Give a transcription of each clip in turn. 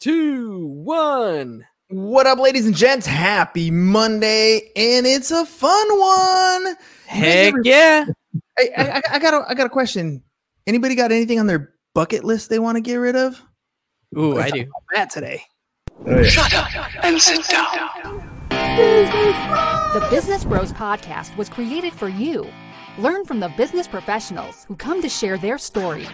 two, one. What up, ladies and gents? Happy Monday, and it's a fun one. Heck yeah! I, I, I got a, I got a question. Anybody got anything on their bucket list they want to get rid of? Ooh, I do. That today. Shut up and sit down. The Business Bros Podcast was created for you. Learn from the business professionals who come to share their stories.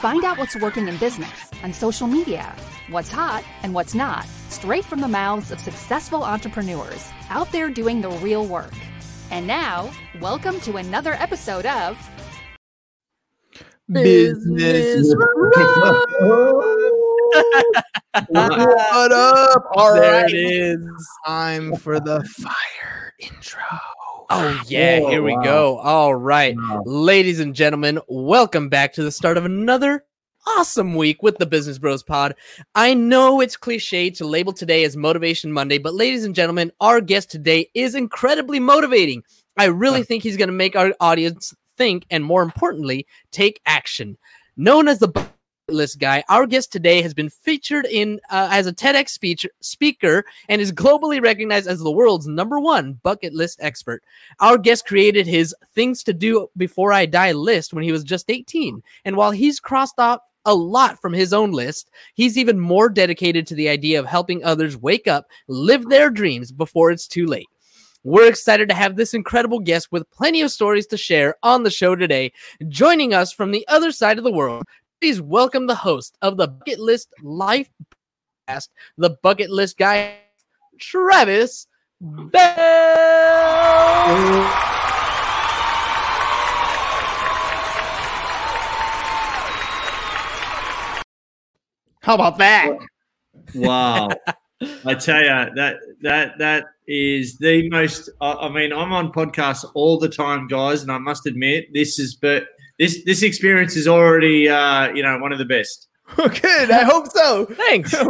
Find out what's working in business and social media, what's hot and what's not, straight from the mouths of successful entrepreneurs out there doing the real work. And now, welcome to another episode of Business. what up? All there right, it is. time for the fire intro. Oh ah, yeah, Whoa, here we wow. go. All right, Wow. ladies and gentlemen, welcome back to the start of another awesome week with the Business Bros Pod. I know it's cliche to label today as Motivation Monday, but ladies and gentlemen, our guest today is incredibly motivating. I really think he's going to make our audience think and more importantly, take action. Known as the list guy, our guest today has been featured in uh, as a TEDx speech speaker and is globally recognized as the world's number one bucket list expert. Our guest created his things to do before I die list when he was just 18. And while he's crossed off a lot from his own list, he's even more dedicated to the idea of helping others wake up, live their dreams before it's too late. We're excited to have this incredible guest with plenty of stories to share on the show today. Joining us from the other side of the world, please welcome the host of the Bucket List Life podcast, the Bucket List guy, Travis Bell. How about that? Wow. I tell you that that that is the most. I, I mean, I'm on podcasts all the time, guys, and I must admit, this is but this this experience is already uh, you know one of the best. Good. I hope so. Thanks.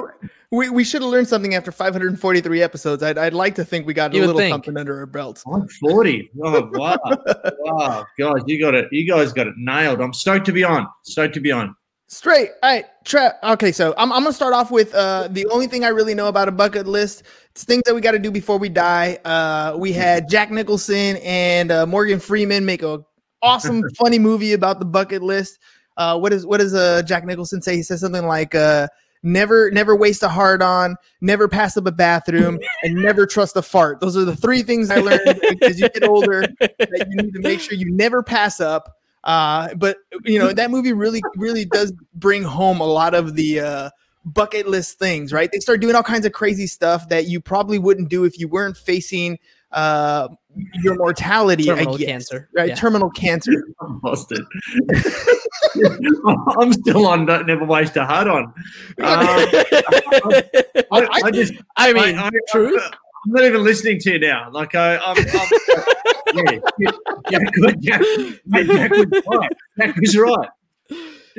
We, we should have learned something after 543 episodes. I'd, I'd like to think we got a You would little think. something under our belts. I'm 40. Oh wow, wow, guys, you got it. You guys got it nailed. I'm stoked to be on. Stoked to be on. Straight. All right. Tra- okay, so I'm, I'm gonna start off with uh, the only thing I really know about a bucket list. It's things that we got to do before we die. Uh, we had Jack Nicholson and uh, Morgan Freeman make a awesome, funny movie about the bucket list. Uh, what is what does uh, Jack Nicholson say? He says something like, uh, "Never, never waste a hard on, never pass up a bathroom, and never trust a fart." Those are the three things I learned as you get older that you need to make sure you never pass up. Uh, but you know that movie really, really does bring home a lot of the uh, bucket list things, right? They start doing all kinds of crazy stuff that you probably wouldn't do if you weren't facing uh, your mortality. Terminal guess, cancer. right? Yeah. Terminal cancer. I'm lost it. I'm still on. Don't never waste a hard on. Um, I, I just I mean, I, I, truth. I'm not even listening to you now. Like I, I'm, I'm yeah, yeah, yeah, good. Jack, mate, Jack was right. Jack was right.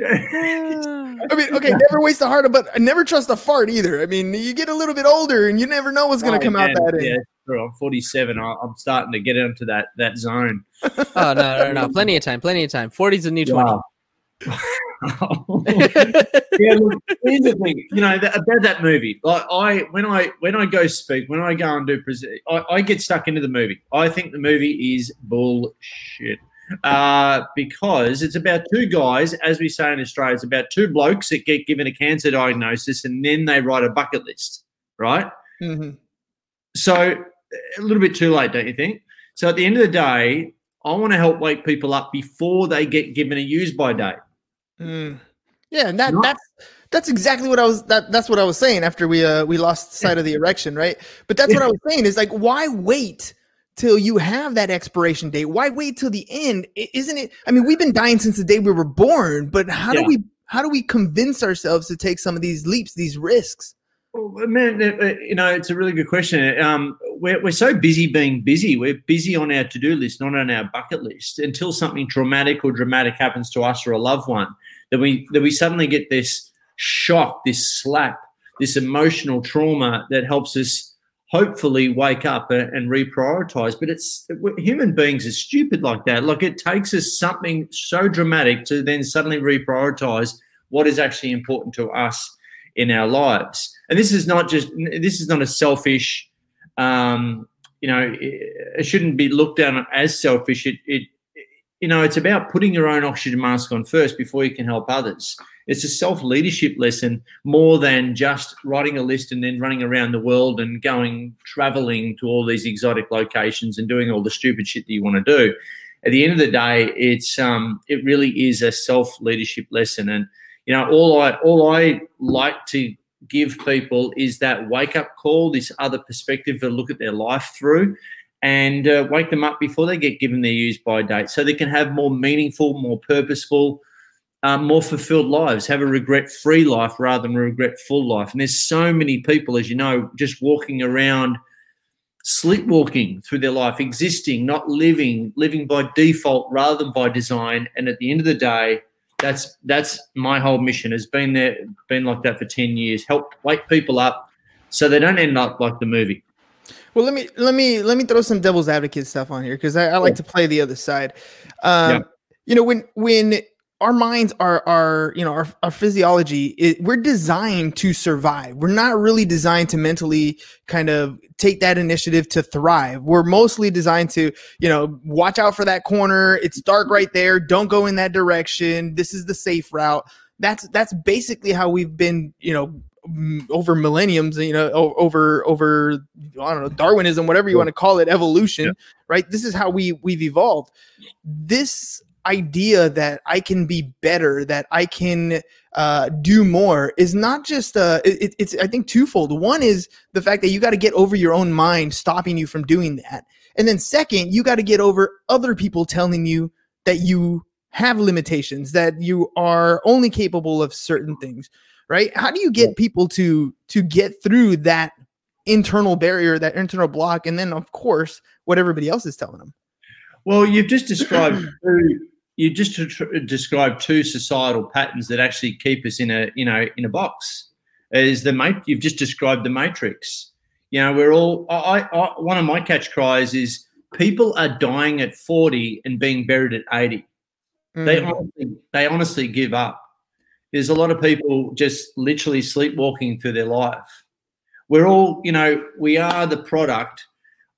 I mean, okay, never waste a heart, but I never trust a fart either. I mean, you get a little bit older and you never know what's going to Oh, come out that Yeah, end. true. I'm 47. I, I'm starting to get into that that zone. oh no, no, no, plenty of time, plenty of time. 40's a new 20. Wow. yeah, look, here's the thing. You know that, about that movie. Like I, when I when I go speak, when I go and do present, I, I get stuck into the movie. I think the movie is bullshit uh, because it's about two guys, as we say in Australia, it's about two blokes that get given a cancer diagnosis and then they write a bucket list, right? Mhm. So a little bit too late, don't you think? So at the end of the day, I want to help wake people up before they get given a use by date. Mm. Yeah, and that that's that's exactly what I was that that's what I was saying after we uh we lost sight of the erection, right? But that's what I was saying is like why wait till you have that expiration date? Why wait till the end? Isn't it I mean, we've been dying since the day we were born, but how Yeah. do we how do we convince ourselves to take some of these leaps, these risks? Well, man, you know, it's a really good question. Um, we're, we're so busy being busy. We're busy on our to do list, not on our bucket list, until something traumatic or dramatic happens to us or a loved one. That we that we suddenly get this shock, this slap, this emotional trauma that helps us hopefully wake up and, reprioritize. But it's human beings are stupid like that. Like it takes us something so dramatic to then suddenly reprioritize what is actually important to us in our lives. and this is not just this is not a selfish. Um, you know, it, it shouldn't be looked down as selfish. It, it, you know, it's about putting your own oxygen mask on first before you can help others. It's a self leadership lesson more than just writing a list and then running around the world and going traveling to all these exotic locations and doing all the stupid shit that you want to do. At the end of the day, it's um, it really is a self leadership lesson, and you know, all I all I like to give people is that wake up call, this other perspective to look at their life through, and uh, wake them up before they get given their use by date, so they can have more meaningful, more purposeful, um, more fulfilled lives, have a regret free life rather than a regret full life. And there's so many people, as you know, just walking around sleepwalking through their life, existing, not living, living by default rather than by design. And at the end of the day, that's that's my whole mission has been there, been like that for ten years. Help wake people up so they don't end up like the movie. Well, let me let me let me throw some devil's advocate stuff on here because I, I, like to play the other side. Um, yeah. You know, when when our minds are are you know our, our physiology we're designed to survive. We're not really designed to mentally kind of take that initiative to thrive. We're mostly designed to you know watch out for that corner. It's dark right there. Don't go in that direction. This is the safe route. That's that's basically how we've been you know over millenniums you know over over i don't know darwinism whatever you want to call it evolution yeah. right this is how we we've evolved this idea that I can be better, that I can uh, do more is not just uh, it, it's I think twofold. One is the fact that you got to get over your own mind stopping you from doing that, and then second, you got to get over other people telling you that you have limitations, that you are only capable of certain things. Right? How do you get people to to get through that internal barrier, that internal block, and then of course what everybody else is telling them? Well, you've just described two you just described two societal patterns that actually keep us in a you know in a box. Is the mate you've just described the matrix? You know, we're all. I, I one of my catch cries is people are dying at forty and being buried at eighty. Mm. They honestly, they honestly give up. There's a lot of people just literally sleepwalking through their life. We're all, you know, we are the product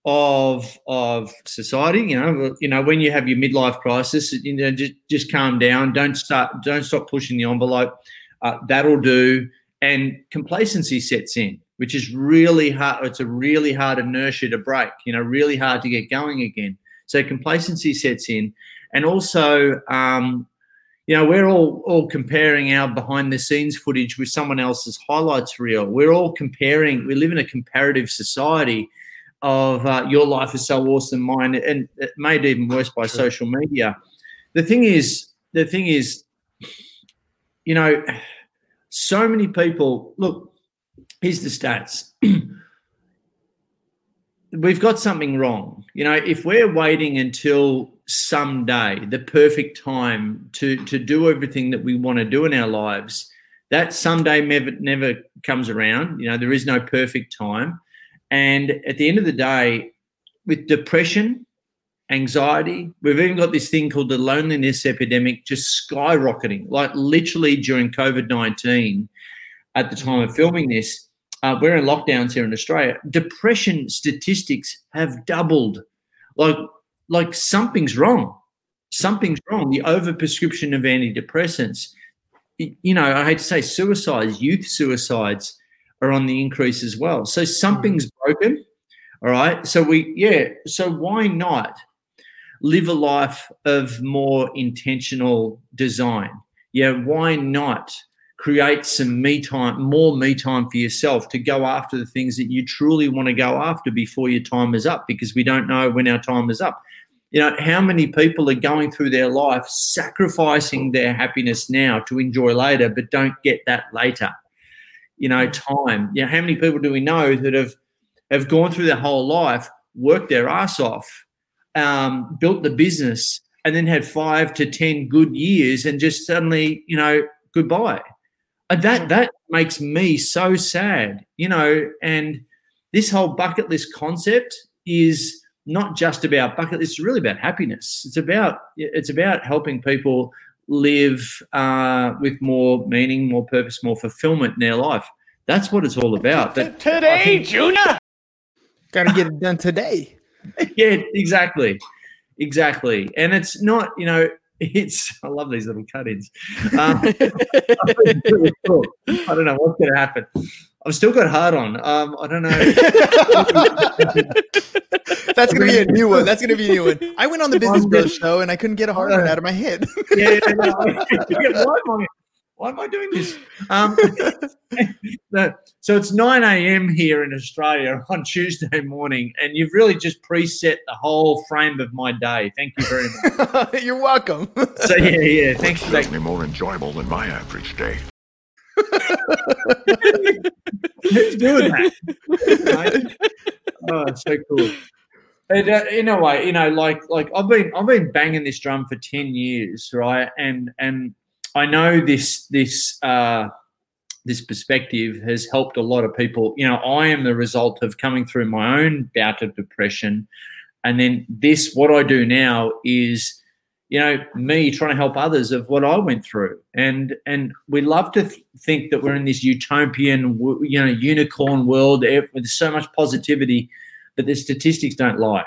of of society. You know, you know when you have your midlife crisis, you know, just just calm down. Don't start. Don't stop pushing the envelope. Uh, that'll do. And complacency sets in, which is really hard. It's a really hard inertia to break. You know, really hard to get going again. So complacency sets in, and also. Um, you know, we're all all comparing our behind the scenes footage with someone else's highlights reel. We're all comparing. We live in a comparative society, of uh, your life is so awesome, mine, and it made even worse by social media. The thing is, the thing is, you know, so many people look. Here's the stats. We've got something wrong. You know, if we're waiting until someday, the perfect time to to do everything that we want to do in our lives, that someday never never comes around. You know, there is no perfect time and at the end of the day, with depression, anxiety, we've even got this thing called the loneliness epidemic just skyrocketing. Like literally during COVID 19, at the time of filming this, uh, we're in lockdowns here in Australia. Depression statistics have doubled. Like, like something's wrong. Something's wrong. The overprescription of antidepressants. You know, I hate to say suicides, youth suicides are on the increase as well. So something's mm. broken. All right. So we, yeah. So why not live a life of more intentional design? Yeah. Why not create some me time, more me time for yourself to go after the things that you truly want to go after before your time is up? Because we don't know when our time is up. You know, how many people are going through their life sacrificing their happiness now to enjoy later, but don't get that later? you know, time. You know, how many people do we know that have have gone through their whole life, worked their ass off, um, built the business, and then had five to ten good years, and just suddenly, you know, goodbye. And that that makes me so sad, you know. And this whole bucket list concept is not just about bucket list; it's really about happiness. It's about it's about helping people live uh, with more meaning, more purpose, more fulfillment in their life. That's what it's all about. But Today, Junior. Got to get it done today. yeah, exactly, exactly. And it's not, you know, it's. I love these little cut-ins. Um, I don't know what's going to happen. I've still got hard on. Um, I don't know. That's gonna be a new one. That's gonna be a new one. I went on the Business Bros show and I couldn't get a hard on out of my head. yeah, no, why, am I, why am I doing this? Um, so it's 9 a.m. here in Australia on Tuesday morning, and you've really just preset the whole frame of my day. Thank you very much. You're welcome. So yeah, yeah, thanks for that. Certainly more enjoyable than my average day. Who's doing that? oh, it's so cool. And, uh, in a way, you know, like like I've been I've been banging this drum for ten years, right? And and I know this this uh, this perspective has helped a lot of people. You know, I am the result of coming through my own bout of depression, and then this what I do now is you know me trying to help others of what I went through and and we love to th- think that we're in this utopian you know unicorn world eh, with so much positivity but the statistics don't lie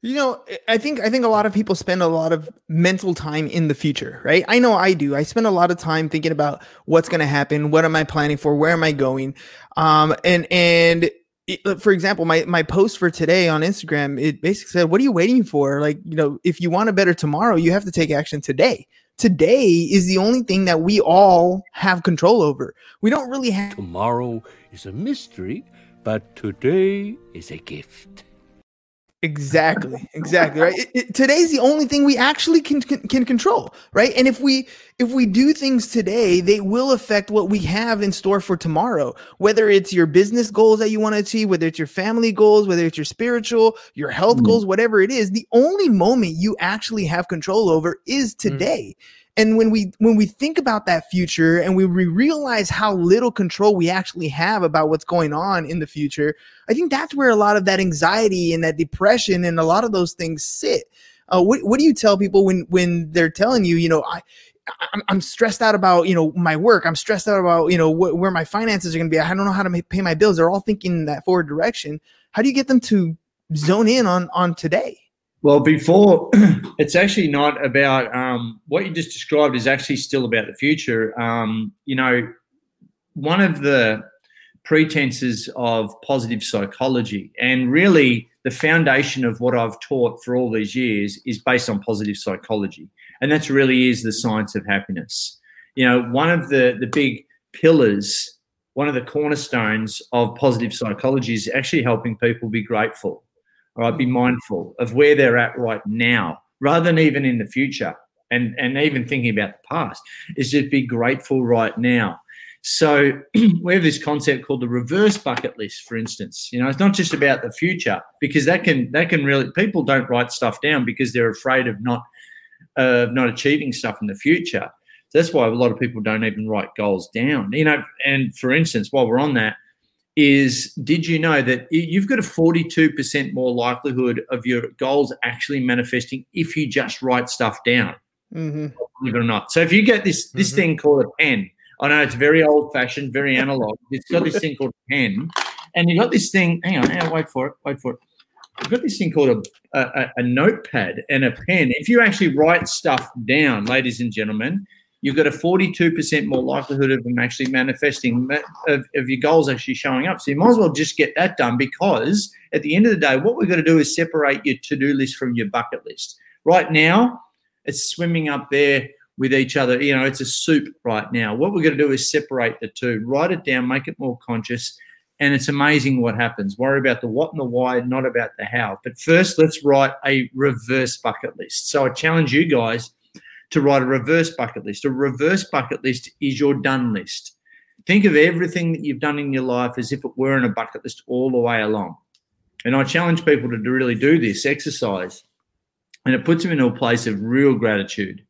You know, I think I think a lot of people spend a lot of mental time in the future, right? I know I do. I spend a lot of time thinking about what's going to happen, what am I planning for, where am I going, um, and and it, for example, my my post for today on Instagram, it basically said, "What are you waiting for? Like, you know, if you want a better tomorrow, you have to take action today." Today is the only thing that we all have control over. We don't really have Tomorrow is a mystery, but today is a gift. Exactly. Exactly. Right. It, it, today's the only thing we actually can, can can control. Right. And if we if we do things today, they will affect what we have in store for tomorrow. Whether it's your business goals that you want to achieve, whether it's your family goals, whether it's your spiritual, your health Mm. goals, whatever it is, the only moment you actually have control over is today. And when we when we think about that future and we realize how little control we actually have about what's going on in the future, I think that's where a lot of that anxiety and that depression and a lot of those things sit. Uh, what what do you tell people when when they're telling you, you know, I I'm, stressed out about you know my work. I'm stressed out about you know wh- where my finances are going to be. I don't know how to ma- pay my bills. They're all thinking in that forward direction. How do you get them to zone in on on today? Well before it's actually not about um, what you just described is actually still about the future. Um, you know one of the pretenses of positive psychology and really the foundation of what i've taught for all these years is based on positive psychology. And that really is the science of happiness. You know one of the the big pillars one of the cornerstones of positive psychology is actually helping people be grateful right be mindful of where they're at right now rather than even in the future and and even thinking about the past is just be grateful right now. So we have this concept called the reverse bucket list for instance. You know it's not just about the future because that can that can really people don't write stuff down because they're afraid of not of not achieving stuff in the future. So that's why a lot of people don't even write goals down you know and for instance while we're on that is did you know that you've got a 42% more likelihood of your goals actually manifesting if you just write stuff down Mm-hmm. believe it or not so if you get this this Mhm. thing called a pen i know it's very old fashioned very analog it's got this thing called a pen and you've got this thing hang on hang on wait for it wait for it you've got this thing called a, a, a notepad and a pen if you actually write stuff down ladies and gentlemen you've got a 42% more likelihood of them actually manifesting of, of your goals actually showing up so you might as well just get that done because at the end of the day what we've got to do is separate your to-do list from your bucket list right now it's swimming up there with each other. You know, it's a soup right now. What we're going to do is separate the two, write it down, make it more conscious. And it's amazing what happens. Worry about the what and the why, not about the how. But first, let's write a reverse bucket list. So I challenge you guys to write a reverse bucket list. A reverse bucket list is your done list. Think of everything that you've done in your life as if it were in a bucket list all the way along. And I challenge people to really do this exercise and it puts them into a place of real gratitude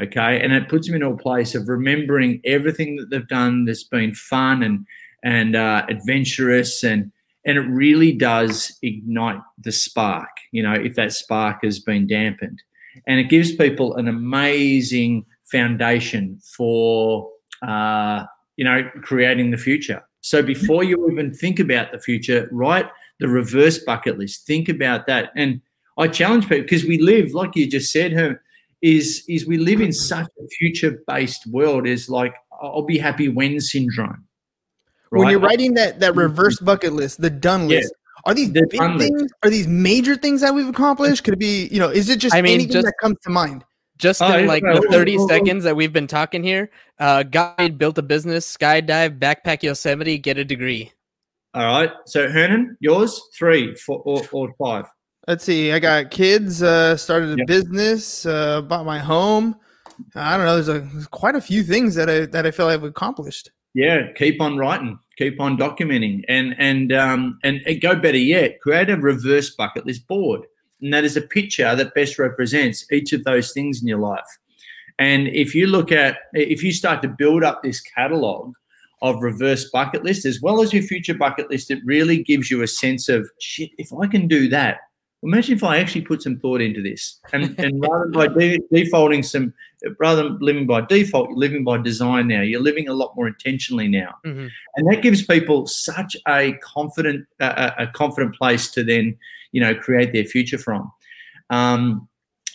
okay and it puts them into a place of remembering everything that they've done that's been fun and and uh, adventurous and and it really does ignite the spark you know if that spark has been dampened and it gives people an amazing foundation for uh, you know creating the future So before you even think about the future, write the reverse bucket list. Think about that. And I challenge people because we live, like you just said, her is is we live in such a future based world. Is like I'll be happy when syndrome. When you're writing that that reverse bucket list, the done list, are these The big done list. things? Are these major things that we've accomplished? Could it be, you know, is it just I mean, anything just- that comes to mind? Just Oh, in like well, the 30 well, well. seconds that we've been talking here, uh, guy built a business, skydive, backpack Yosemite, get a degree. All right. So Hernan, yours three, four, or, or five. Let's see. I got kids. Uh, started a Yep. business. Uh, bought my home. I don't know. There's, a, there's quite a few things that I that I feel I've accomplished. Yeah, keep on writing, keep on documenting, and and um and, go better yet, create a reverse bucket list board, and that is a picture that best represents each of those things in your life. And if you look at, if you start to build up this catalog of reverse bucket list as well as your future bucket list, it really gives you a sense of shit. If I can do that, imagine if I actually put some thought into this, and and rather than by de- defaulting some, rather than living by default, you're living by design now. You're living a lot more intentionally now. Mhm. and that gives people such a confident a, a- a confident place to then you know create their future from. Um,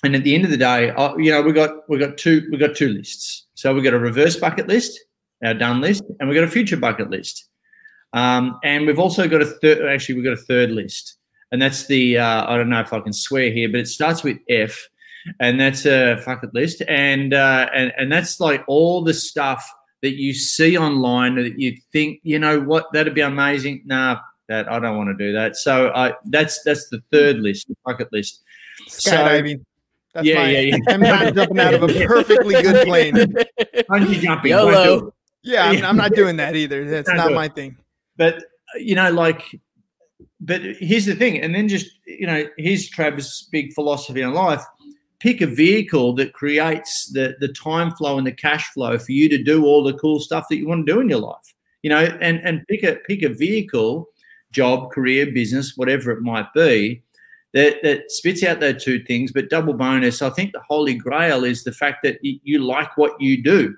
and at the end of the day uh, you know we got we got two we got two lists. So we got a reverse bucket list our done list and we got a future bucket list. Um, and we've also got a third actually we've got a third list. And that's the uh, i don't know if i can swear here but it starts with f and that's a bucket list and uh, and and that's like all the stuff that you see online that you think, you know what, that'd be amazing. Nah, that I don't want to do that. So I that's that's the third list, the bucket list. So- That's Yeah, mine. yeah, yeah. I'm not jumping out of a perfectly good plane. Bungee jumping. YOLO. won't do it. Yeah, I'm, I'm not doing that either. That's Don't not do it. my thing. But you know, like, but here's the thing, and then just you know, here's Travis' big philosophy in life: pick a vehicle that creates the the time flow and the cash flow for you to do all the cool stuff that you want to do in your life. You know, and and pick a pick a vehicle, job, career, business, whatever it might be. That, that spits out those two things, but double bonus. I think the holy grail is the fact that you like what you do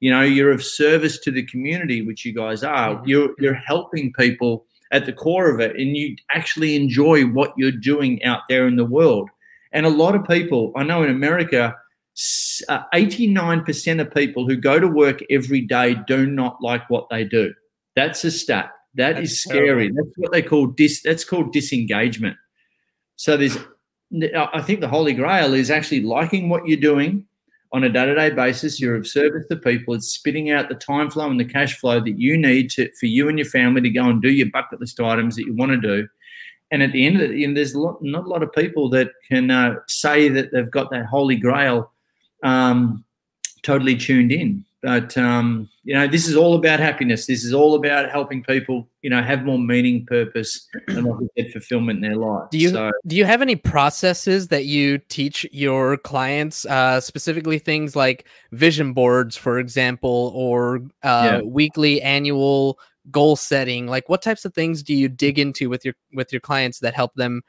you know you're of service to the community which you guys are Mhm. you're you're helping people at the core of it and you actually enjoy what you're doing out there in the world and a lot of people i know in america uh, 89% of people who go to work every day do not like what they do. That's a stat. That is That's scary. terrible. that's what they call dis that's called disengagement. So there's i think the holy grail is actually liking what you're doing on a day-to-day basis. You're of service to people. It's spitting out the time flow and the cash flow that you need to for you and your family to go and do your bucket list items that you want to do and at the end of it and there's not a lot of people that can uh, say that they've got that holy grail um, totally tuned in. But um, you know this is all about happiness. This is all about helping people you know have more meaning purpose and like said fulfillment in their life Do you so do you have any processes that you teach your clients, uh, specifically things like vision boards, for example, or uh, Yeah. weekly, annual goal setting? Like, what types of things do you dig into with your with your clients that help them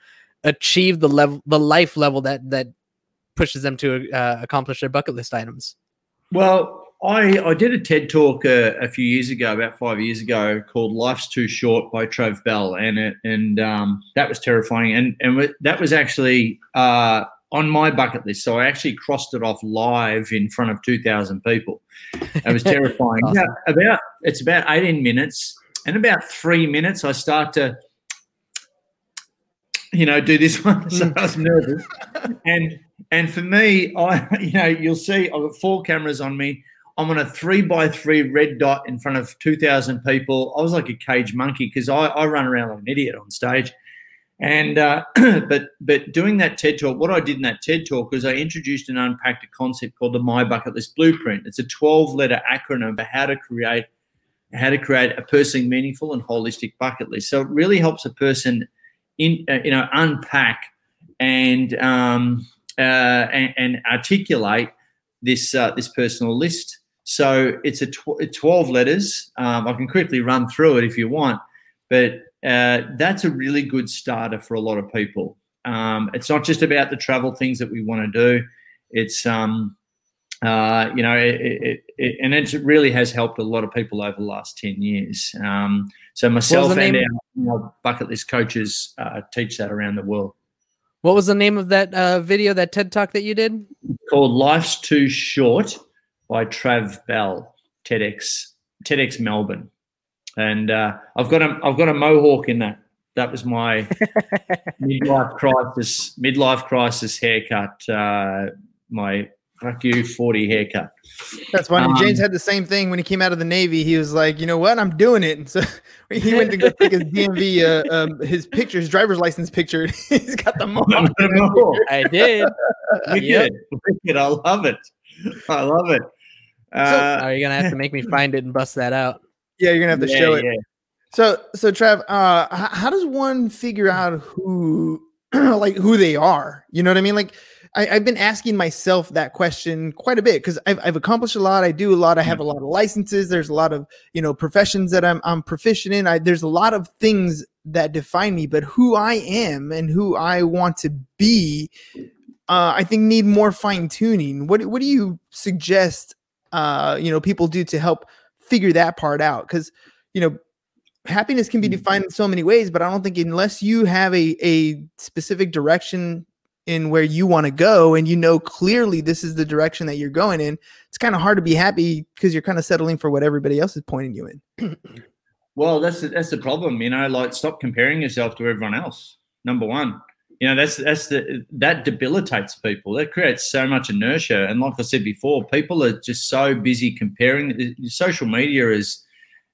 achieve the level, the life level that that pushes them to uh, accomplish their bucket list items? Well, I, I did a TED talk uh, a few years ago, about five years ago, called "Life's Too Short" by Trav Bell, and it, and um, that was terrifying, and and that was actually uh, on my bucket list. So I actually crossed it off live in front of two thousand people. It was terrifying. Awesome. About, about it's about eighteen minutes, and about three minutes, I start to. You know, do this one. So I was nervous, and and for me, I you know you'll see I've got four cameras on me. I'm on a three by three red dot in front of 2,000 people. I was like a cage monkey because I, I run around like an idiot on stage. And uh, but but doing that TED talk, what I did in that TED talk was I introduced and unpacked a concept called the My Bucket List Blueprint. It's a 12 letter acronym for how to create how to create a personally meaningful and holistic bucket list. So it really helps a person in uh, you know unpack and um, uh, and, and articulate this uh, this personal list. So it's a tw- 12 letters. Um, I can quickly run through it if you want, but uh, that's a really good starter for a lot of people. Um, it's not just about the travel things that we want to do. It's um, uh, you know, it, it, it, and it really has helped a lot of people over the last 10 years. Um, so myself and our, our, bucket list coaches uh, teach that around the world. What was the name of that uh, video, that TED talk that you did? It's called Life's Too Short by Trav Bell, TEDx, TEDx Melbourne. And uh, I've got a I've got a mohawk in that. That was my midlife crisis midlife crisis haircut. Uh, my fuck you 40 haircut. That's funny. Um, James had the same thing when he came out of the Navy. He was like, you know what? I'm doing it. And so he went to go take his DMV, uh, um, his picture, his driver's license picture. He's got the mohawk. I did. Wicked. Wicked. I love it. I love it. Uh, so, are you gonna have to make me find it and bust that out? Yeah, you're gonna have to yeah, show it. Yeah. So, so Trev, uh, how does one figure out who, like, who they are? You know what I mean? Like, I, have been asking myself that question quite a bit because I've, I've accomplished a lot. I do a lot. I have a lot of licenses. There's a lot of you know professions that I'm I'm proficient in. I, there's a lot of things that define me, but who I am and who I want to be, uh, I think need more fine tuning. What what do you suggest? Uh, you know, people do to help figure that part out because you know happiness can be mm-hmm. defined in so many ways, but I don't think unless you have a a specific direction in where you want to go and you know clearly this is the direction that you're going in it's kind of hard to be happy because you're kind of settling for what everybody else is pointing you in well that's the, that's the problem you know like stop comparing yourself to everyone else number one you know that's that's the that debilitates people. That creates so much inertia. And like i said before people are just so busy comparing. Social media is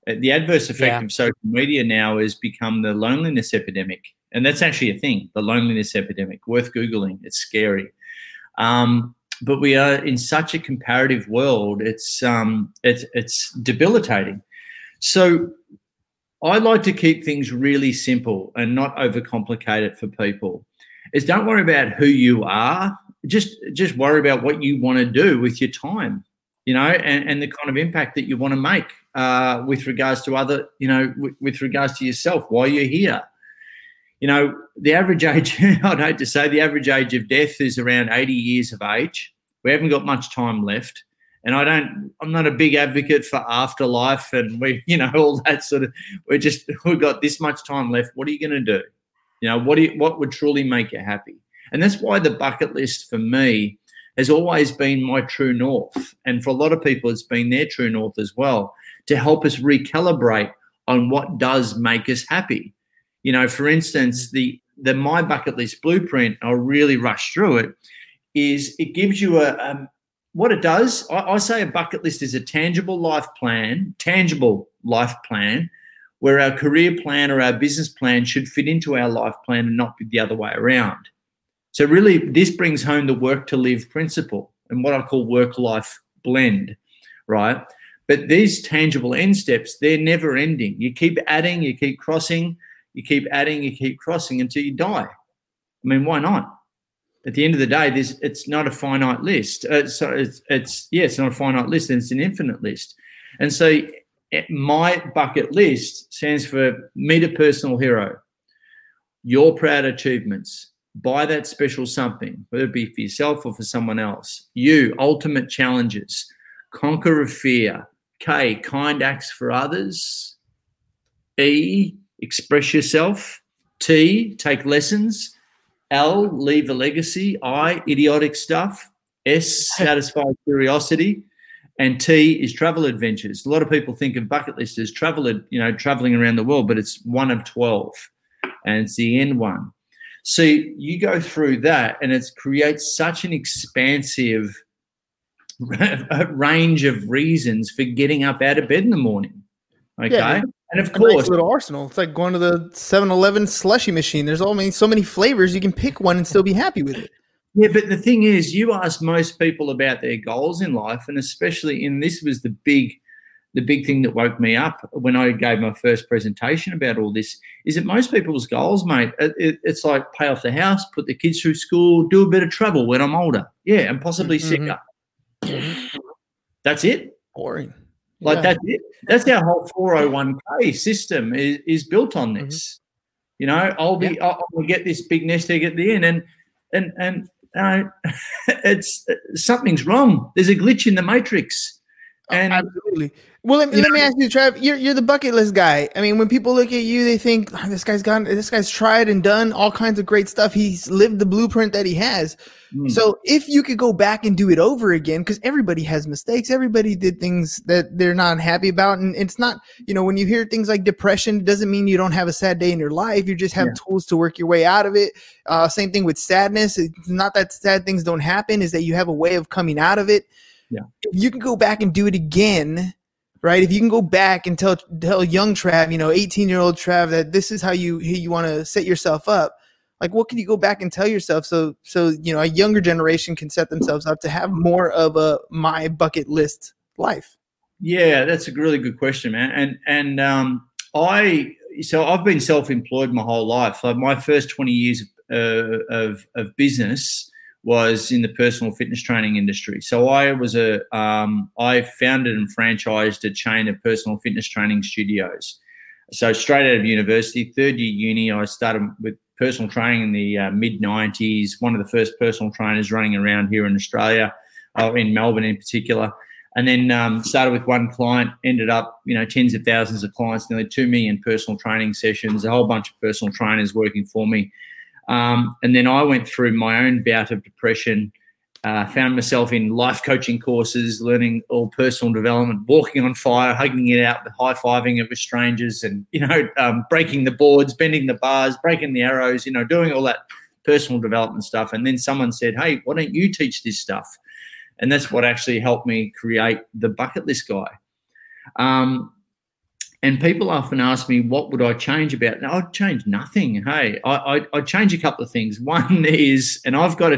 the adverse effect yeah. of social media now has become the loneliness epidemic. And that's actually a thing the loneliness epidemic. Worth googling. It's scary. Um, but we are in such a comparative world. It's um, it's it's debilitating. So i like to keep things really simple and not overcomplicate it for people is don't worry about who you are just just worry about what you want to do with your time you know and, and the kind of impact that you want to make uh, with regards to other you know with, with regards to yourself while you're here you know, the average age, I'd hate to say, the average age of death is around 80 years of age. We haven't got much time left. And I don't, I'm not a big advocate for afterlife and we, you know, all that sort of, we're just, we've got this much time left. What are you going to do? You know, what, do you, what would truly make you happy? And that's why the bucket list for me has always been my true north. And for a lot of people, it's been their true north as well to help us recalibrate on what does make us happy. You know, for instance, the the my bucket list blueprint. I'll really rush through it. Is it gives you a um, what it does? I, I say a bucket list is a tangible life plan, tangible life plan, where our career plan or our business plan should fit into our life plan and not be the other way around. So really, this brings home the work to live principle and what I call work life blend, right? But these tangible end steps, they're never ending. You keep adding, you keep crossing you keep adding, you keep crossing until you die. I mean, why not? At the end of the day, this it's not a finite list. Uh, so it's, it's yeah, it's not a finite list, it's an infinite list. And so, my bucket list stands for meet a personal hero, your proud achievements, buy that special something, whether it be for yourself or for someone else. You ultimate challenges, conquer a fear. K kind acts for others. E express yourself. T, take lessons. L, leave a legacy. I, idiotic stuff. S, satisfy curiosity. And T is travel adventures. A lot of people think of bucket list as travel, you know, traveling around the world, but it's one of 12 and it's the end one. So you go through that and it creates such an expansive range of reasons for getting up out of bed in the morning. Okay. Yeah, and of course, little arsenal. It's like going to the 7-Eleven slushy machine. There's all many, so many flavors. You can pick one and still be happy with it. Yeah, but the thing is, you ask most people about their goals in life, and especially in this was the big, the big thing that woke me up when I gave my first presentation about all this. Is that most people's goals, mate? It, it's like pay off the house, put the kids through school, do a bit of travel when I'm older. Yeah, and possibly mm-hmm. sicker. That's it. Boring. Like yeah. that's it. That's our whole 401k system is, is built on mm-hmm. this. Mm-hmm. You know, I'll be yeah. I'll, I'll, get this big nest egg at the end. And and and uh, it's something's wrong. There's a glitch in the matrix. And Absolutely. Well, let, me- let me ask you, Trev. You're you're the bucket list guy. I mean, when people look at you, they think "Oh, this guy's gone. This guy's tried and done all kinds of great stuff. He's lived the blueprint that he has. Hmm. So, if you could go back and do it over again, because everybody has mistakes, everybody did things that they're not happy about, and it's not. You know, when you hear things like depression, it doesn't mean you don't have a sad day in your life. You just have Yeah. tools to work your way out of it. Uh, same thing with sadness. It's not that sad things don't happen; is that you have a way of coming out of it. Yeah. If you can go back and do it again, right? If you can go back and tell tell young Trav, you know, 18 year old Trav, that this is how you you want to set yourself up. Like, what can you go back and tell yourself so so you know a younger generation can set themselves up to have more of a my bucket list life? Yeah, that's a really good question, man. And and um, I so I've been self-employed my whole life. My first twenty years uh, of of business was in the personal fitness training industry. So I was a um, I founded and franchised a chain of personal fitness training studios. So straight out of university, third year uni, I started with personal training in the uh, mid '90s. One of the first personal trainers running around here in Australia, uh, in Melbourne in particular and then um, started with one client ended up you know tens of thousands of clients nearly 2 million personal training sessions a whole bunch of personal trainers working for me um, and then i went through my own bout of depression uh, found myself in life coaching courses learning all personal development walking on fire hugging it out high-fiving it with strangers and you know um, breaking the boards bending the bars breaking the arrows you know doing all that personal development stuff and then someone said hey why don't you teach this stuff and that's what actually helped me create the bucket list guy. Um, and people often ask me, what would I change about? Now, I'd change nothing. Hey, I, I, I'd change a couple of things. One is, and I've got a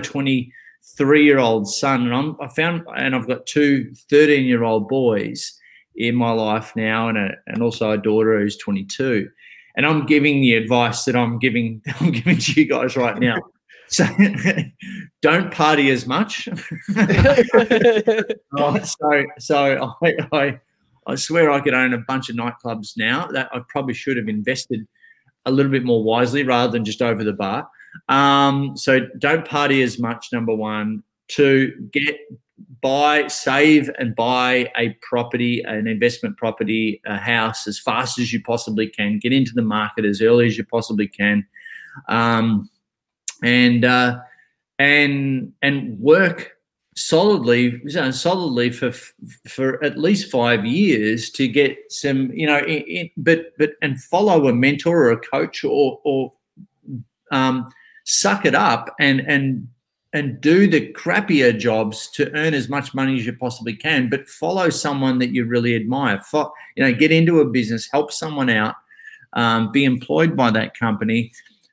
23 year old son, and I'm, I found, and I've got two 13 year old boys in my life now, and, a, and also a daughter who's 22. And I'm giving the advice that I'm giving, I'm giving to you guys right now. So don't party as much. Oh, so so I, I I swear I could own a bunch of nightclubs now. That I probably should have invested a little bit more wisely rather than just over the bar. Um, so don't party as much. Number one, two, get buy, save, and buy a property, an investment property, a house as fast as you possibly can. Get into the market as early as you possibly can, um, and uh, and and work solidly solidly for for at least five years to get some you know in, in, but but and follow a mentor or a coach or or um, suck it up and and and do the crappier jobs to earn as much money as you possibly can but follow someone that you really admire Fo- you know get into a business help someone out um, be employed by that company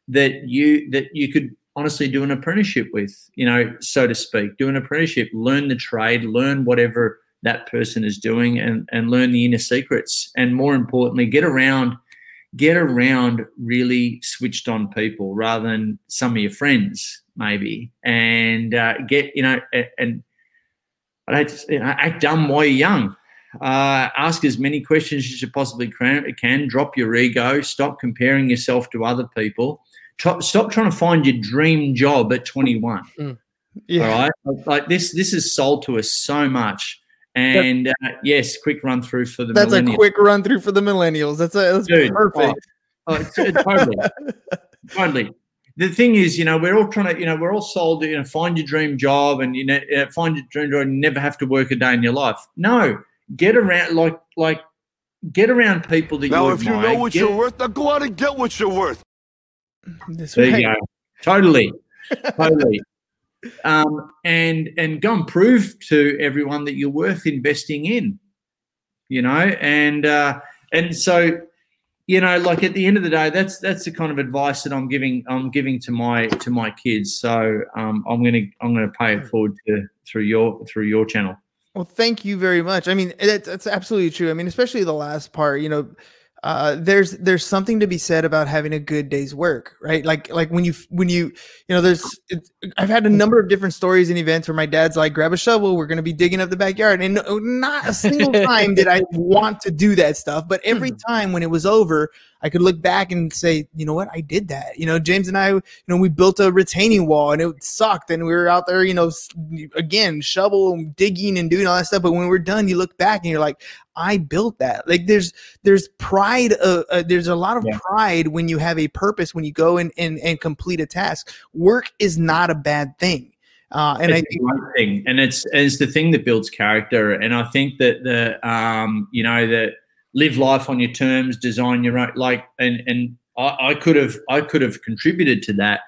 that you that you could honestly do an apprenticeship with, you know, so to speak. Do an apprenticeship, learn the trade, learn whatever that person is doing, and and learn the inner secrets. And more importantly, get around, get around really switched on people rather than some of your friends, maybe, and uh, get you know, a- and I don't you know, act dumb while you're young. Uh, ask as many questions as you possibly can. can. Drop your ego. Stop comparing yourself to other people try, stop trying to find your dream job at 21 Yeah. all right like this this is sold to us so much and uh, yes quick run through for the That's a quick run through for the millennials. That's a that's Dude, perfect. oh, it's, it's totally totally the thing is you know we're all trying to you know we're all sold you know find your dream job and you know uh, find your dream job and never have to work a day in your life no get around like like get around people that Now, you if you admire. know what Get- you're worth, now go out and get what you're worth. That's There right. you go. Totally, totally. Um, and and go and prove to everyone that you're worth investing in. You know, and uh, and so you know, like at the end of the day, that's that's the kind of advice that I'm giving I'm giving to my to my kids. So um, I'm gonna I'm gonna pay it forward to through your through your channel. Well, thank you very much. I mean, that's, that's absolutely true. I mean, especially the last part. You know, uh, there's there's something to be said about having a good day's work, right? Like like when you when you you know, there's I've had a number of different stories and events where my dad's like, grab a shovel, we're to be digging up the backyard, and not a single time did I want to do that stuff. But every time when it was over, I could look back and say, you know what, I did that. You know, James and I, you know, we built a retaining wall and it sucked, and we were out there, you know, again, shovel, and digging, and doing all that stuff. But when we're done, you look back and you're like, I built that. Like there's there's pride. Uh, uh, there's a lot of Yeah. pride when you have a purpose when you go and and and complete a task. Work is not a bad thing. Uh, and I it's think a great thing, and it's it's the thing that builds character. And I think that the um, you know that live life on your terms, design your own like, and and I, could have I could have contributed to that.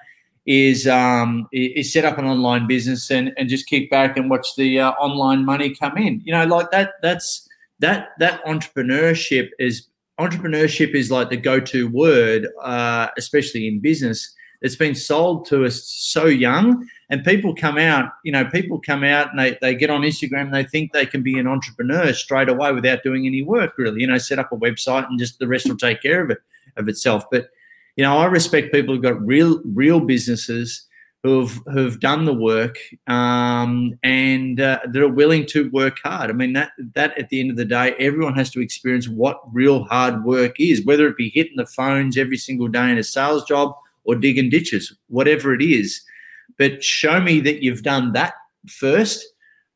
Is um is set up an online business and and just kick back and watch the uh, online money come in. You know, like that. That's that that entrepreneurship is entrepreneurship is like the go-to word, uh, especially in business. It's been sold to us so young and people come out you know people come out and they, they get on instagram they think they can be an entrepreneur straight away without doing any work really you know set up a website and just the rest will take care of it of itself. But you know i respect people who've got real real businesses who've who've done the work um, and uh, that are willing to work hard. I mean that that at the end of the day everyone has to experience what real hard work is whether it be hitting the phones every single day in a sales job or digging ditches whatever it is but show me that you've done that first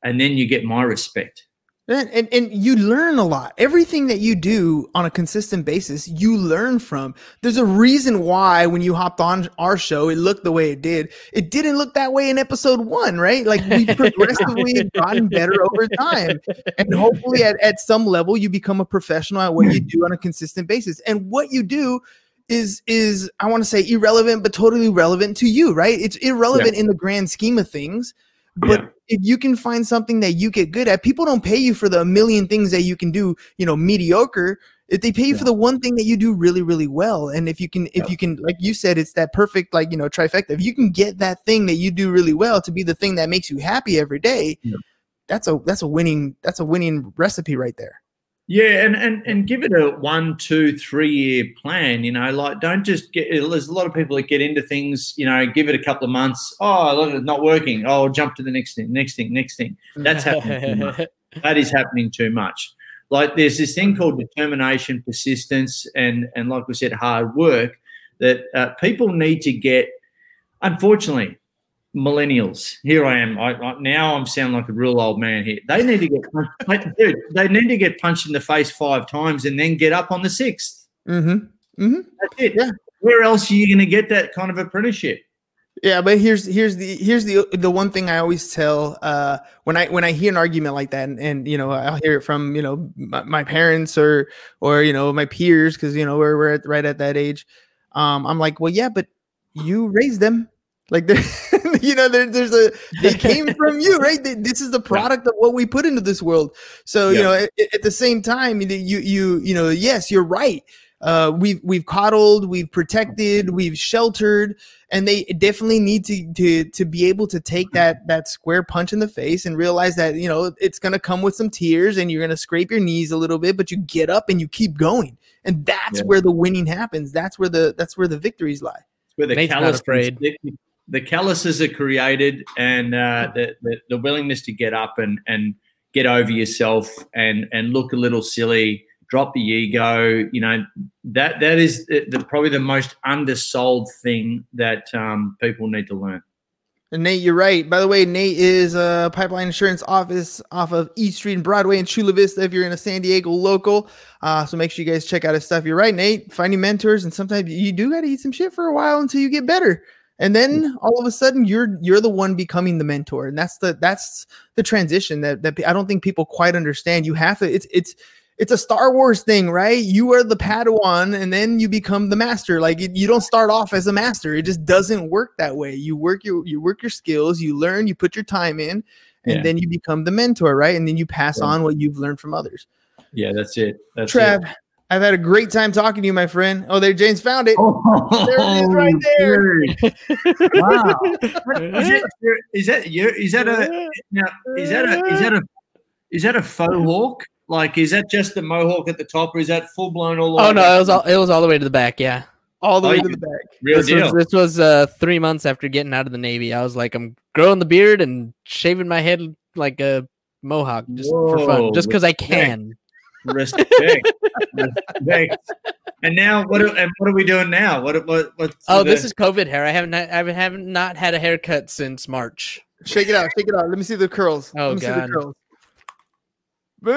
and then you get my respect And, and and you learn a lot. Everything that you do on a consistent basis, you learn from. There's a reason why when you hopped on our show, it looked the way it did. It didn't look that way in episode one, right? Like we progressively gotten better over time. And hopefully at, at some level you become a professional at what you do on a consistent basis. And what you do is is I want to say irrelevant, but totally relevant to you, right? It's irrelevant in the grand scheme of things. But Yeah. if you can find something that you get good at, people don't pay you for the million things that you can do, you know, mediocre. If they pay you for the one thing that you do really, really well. And if you can, if Yeah. you can, like you said, it's that perfect, like, you know, trifecta. If you can get that thing that you do really well to be the thing that makes you happy every day, Yeah. that's a that's a winning that's a winning recipe right there. Yeah, and, and and give it a one, two, three year plan. You know, like don't just get. There's a lot of people that get into things. You know, give it a couple of months. Oh, look, it's not working. Oh, I'll jump to the next thing, next thing, next thing. That's happening. too much. That is happening too much. Like there's this thing called determination, persistence, and and like we said, hard work. That uh, people need to get. Unfortunately, millennials. Here I am. I, I, now I'm sounding like a real old man here. They need to get dude. They need to get punched in the face five times and then get up on the sixth. Mm-hmm. That's it. Yeah. Where else are you going to get that kind of apprenticeship? Yeah, but here's here's the here's the the one thing I always tell uh, when I when I hear an argument like that, and, and you know I'll hear it from you know my, my parents or or you know my peers because you know we're we're at, right at that age. Um, I'm like, well, yeah, but you raised them, like there, you know, there, there's a they came from you, right? They- This is the product of what we put into this world. So you know, at, at the same time, you you you you know, yes, you're right. Uh, we've we've coddled, we've protected, we've sheltered, and they definitely need to to to be able to take that that square punch in the face and realize that you know it's gonna come with some tears and you're gonna scrape your knees a little bit, but you get up and you keep going, and that's Yeah. where the winning happens. That's where the that's where the victories lie. It's where the Nate's not afraid. The, the calluses are created, and uh, the, the the willingness to get up and and get over yourself and and look a little silly, drop the ego. You know that that is the, the probably the most undersold thing that um, people need to learn. And Nate, you're right. By the way, Nate is a pipeline insurance office off of East Street and Broadway in Chula Vista if you're in a San Diego local. Uh, so make sure you guys check out his stuff. You're right, Nate. Finding mentors, and sometimes you do got to eat some shit for a while until you get better. And then mm. all of a sudden, you're you're the one becoming the mentor, and that's the that's the transition that that I don't think people quite understand. You have to. It's it's it's a Star Wars thing, right? You are the mm. Padawan, and then you become the master. Like it, you don't start off as a master. It just doesn't work that way. You work your you work your skills, you learn, you put your time in, and Yeah. then you become the mentor, right? And then you pass Yeah. on what you've learned from others. Yeah, that's it. That's Trav, it. I've had a great time talking to you, my friend. Oh, there, James found it. Oh, There it is right there. dude. wow. Is that, is that you? Is that a now? Is that a is that a is that a faux hawk? Like, is that just the mohawk at the top, or is that full blown all the Oh way no, down? it was all it was all the way to the back. Yeah, All the Oh, way you- to the back. real this deal? was this was uh three months after getting out of the navy. I was like, I'm growing the beard and shaving my head like a mohawk just for fun, just because I can. Respect. Respect. And now, what? Are, and what are we doing now? What? What? What's Oh, the- this is COVID hair. I haven't I haven't, haven't had a haircut since March. Shake it out. Shake it out. Let me see the curls. Oh, Let me see God. the curls. Boom.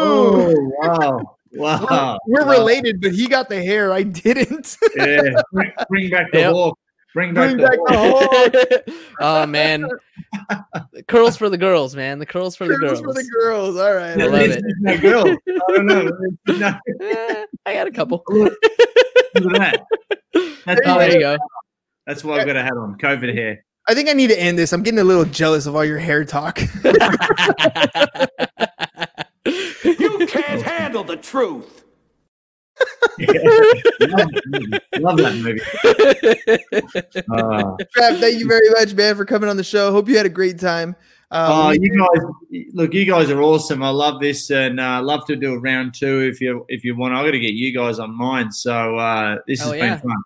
Oh wow! Wow! We're Wow. related, but he got the hair. I didn't. Yeah. Bring, bring back the Yep. hawk. Bring back Bring the back hawk. the whole oh man, curls for the girls, man. The curls for the curls girls. for the girls. All right. I all love right. it. No girl. I don't know. Eh, I got a couple. look at that. That's, Oh, there you go. that's why I've got a hat on. COVID hair. I think I need to end this. I'm getting a little jealous of all your hair talk. You can't handle the truth. Love, love that movie. Uh, Trav, thank you very much, man, for coming on the show. Hope you had a great time. oh, Um, you guys, look, you guys are awesome. I love this, and uh, love to do a round two if you if you want. I got to get you guys on mine. So uh, this has Oh, yeah. been fun.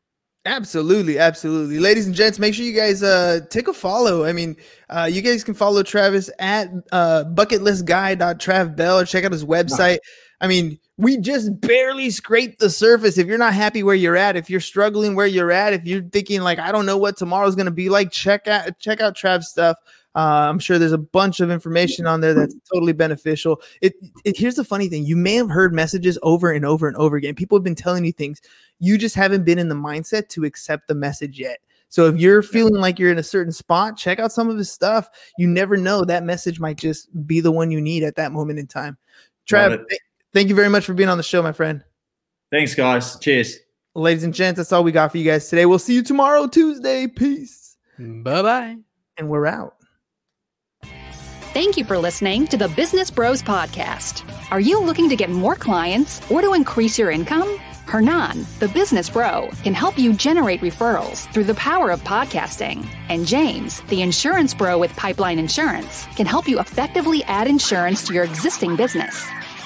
Absolutely, absolutely. Ladies and gents, make sure you guys uh take a follow. I mean, uh you guys can follow Travis at uh bucketlistguy.travbell or check out his website. I mean, we just barely scraped the surface. If you're not happy where you're at, if you're struggling where you're at, if you're thinking like I don't know what tomorrow's gonna be like, check out check out Trav's stuff. Uh, I'm sure there's a bunch of information on there that's totally beneficial. It, it here's the funny thing: you may have heard messages over and over and over again. People have been telling you things you just haven't been in the mindset to accept the message yet. So if you're feeling like you're in a certain spot, check out some of his stuff. You never know that message might just be the one you need at that moment in time. Trav, thank you very much for being on the show, my friend. Thanks, guys. Cheers. Ladies and gents, that's all we got for you guys today. We'll see you tomorrow, Tuesday. Peace. bye bye. And we're out. Thank you for listening to the Business Bros Podcast. Are you looking to get more clients or to increase your income? Hernan, the business bro, can help you generate referrals through the power of podcasting. And James, the insurance bro with Pipeline Insurance, can help you effectively add insurance to your existing business.